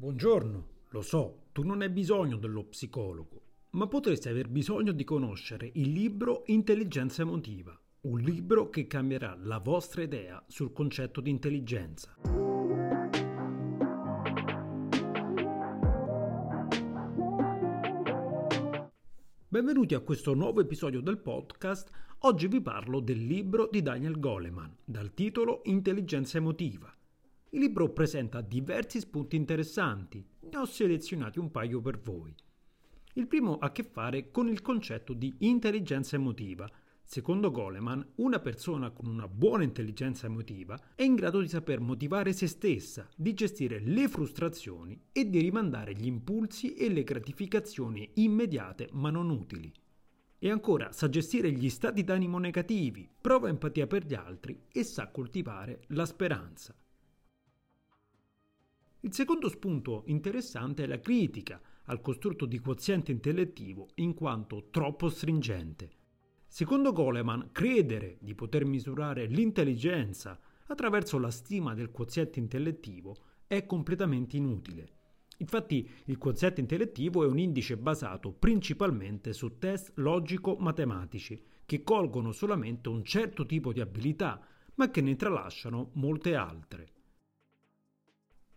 Buongiorno, lo so, tu non hai bisogno dello psicologo, ma potresti aver bisogno di conoscere il libro Intelligenza emotiva, un libro che cambierà la vostra idea sul concetto di intelligenza. Benvenuti a questo nuovo episodio del podcast. Oggi vi parlo del libro di Daniel Goleman, dal titolo Intelligenza emotiva il libro presenta diversi spunti interessanti, ne ho selezionati un paio per voi. Il primo ha a che fare con il concetto di intelligenza emotiva. Secondo Goleman, una persona con una buona intelligenza emotiva è in grado di saper motivare se stessa, di gestire le frustrazioni e di rimandare gli impulsi e le gratificazioni immediate ma non utili. E ancora sa gestire gli stati d'animo negativi, prova empatia per gli altri e sa coltivare la speranza. Il secondo spunto interessante è la critica al costrutto di quoziente intellettivo in quanto troppo stringente. Secondo Goleman, credere di poter misurare l'intelligenza attraverso la stima del quoziente intellettivo è completamente inutile. Infatti il quoziente intellettivo è un indice basato principalmente su test logico-matematici che colgono solamente un certo tipo di abilità, ma che ne tralasciano molte altre.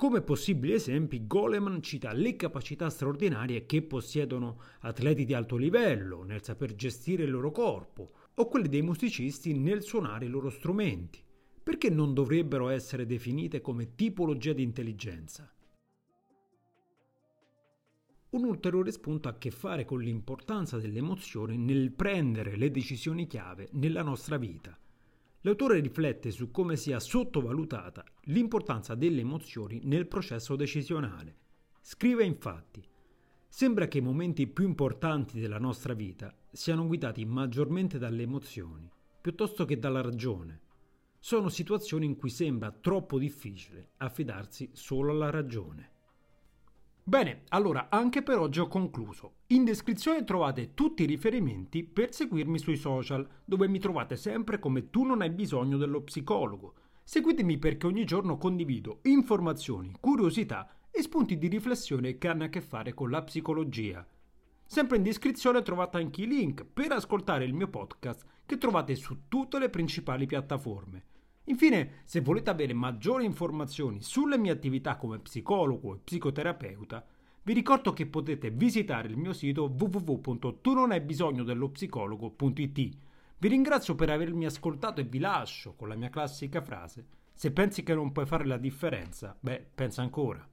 Come possibili esempi, Goleman cita le capacità straordinarie che possiedono atleti di alto livello nel saper gestire il loro corpo o quelle dei musicisti nel suonare i loro strumenti, perché non dovrebbero essere definite come tipologia di intelligenza. Un ulteriore spunto ha a che fare con l'importanza delle emozioni nel prendere le decisioni chiave nella nostra vita. L'autore riflette su come sia sottovalutata l'importanza delle emozioni nel processo decisionale. Scrive infatti Sembra che i momenti più importanti della nostra vita siano guidati maggiormente dalle emozioni, piuttosto che dalla ragione. Sono situazioni in cui sembra troppo difficile affidarsi solo alla ragione. Bene, allora anche per oggi ho concluso. In descrizione trovate tutti i riferimenti per seguirmi sui social, dove mi trovate sempre come tu non hai bisogno dello psicologo. Seguitemi perché ogni giorno condivido informazioni, curiosità e spunti di riflessione che hanno a che fare con la psicologia. Sempre in descrizione trovate anche i link per ascoltare il mio podcast che trovate su tutte le principali piattaforme. Infine, se volete avere maggiori informazioni sulle mie attività come psicologo e psicoterapeuta, vi ricordo che potete visitare il mio sito www.tunonaibisognodello Vi ringrazio per avermi ascoltato e vi lascio con la mia classica frase: se pensi che non puoi fare la differenza, beh, pensa ancora.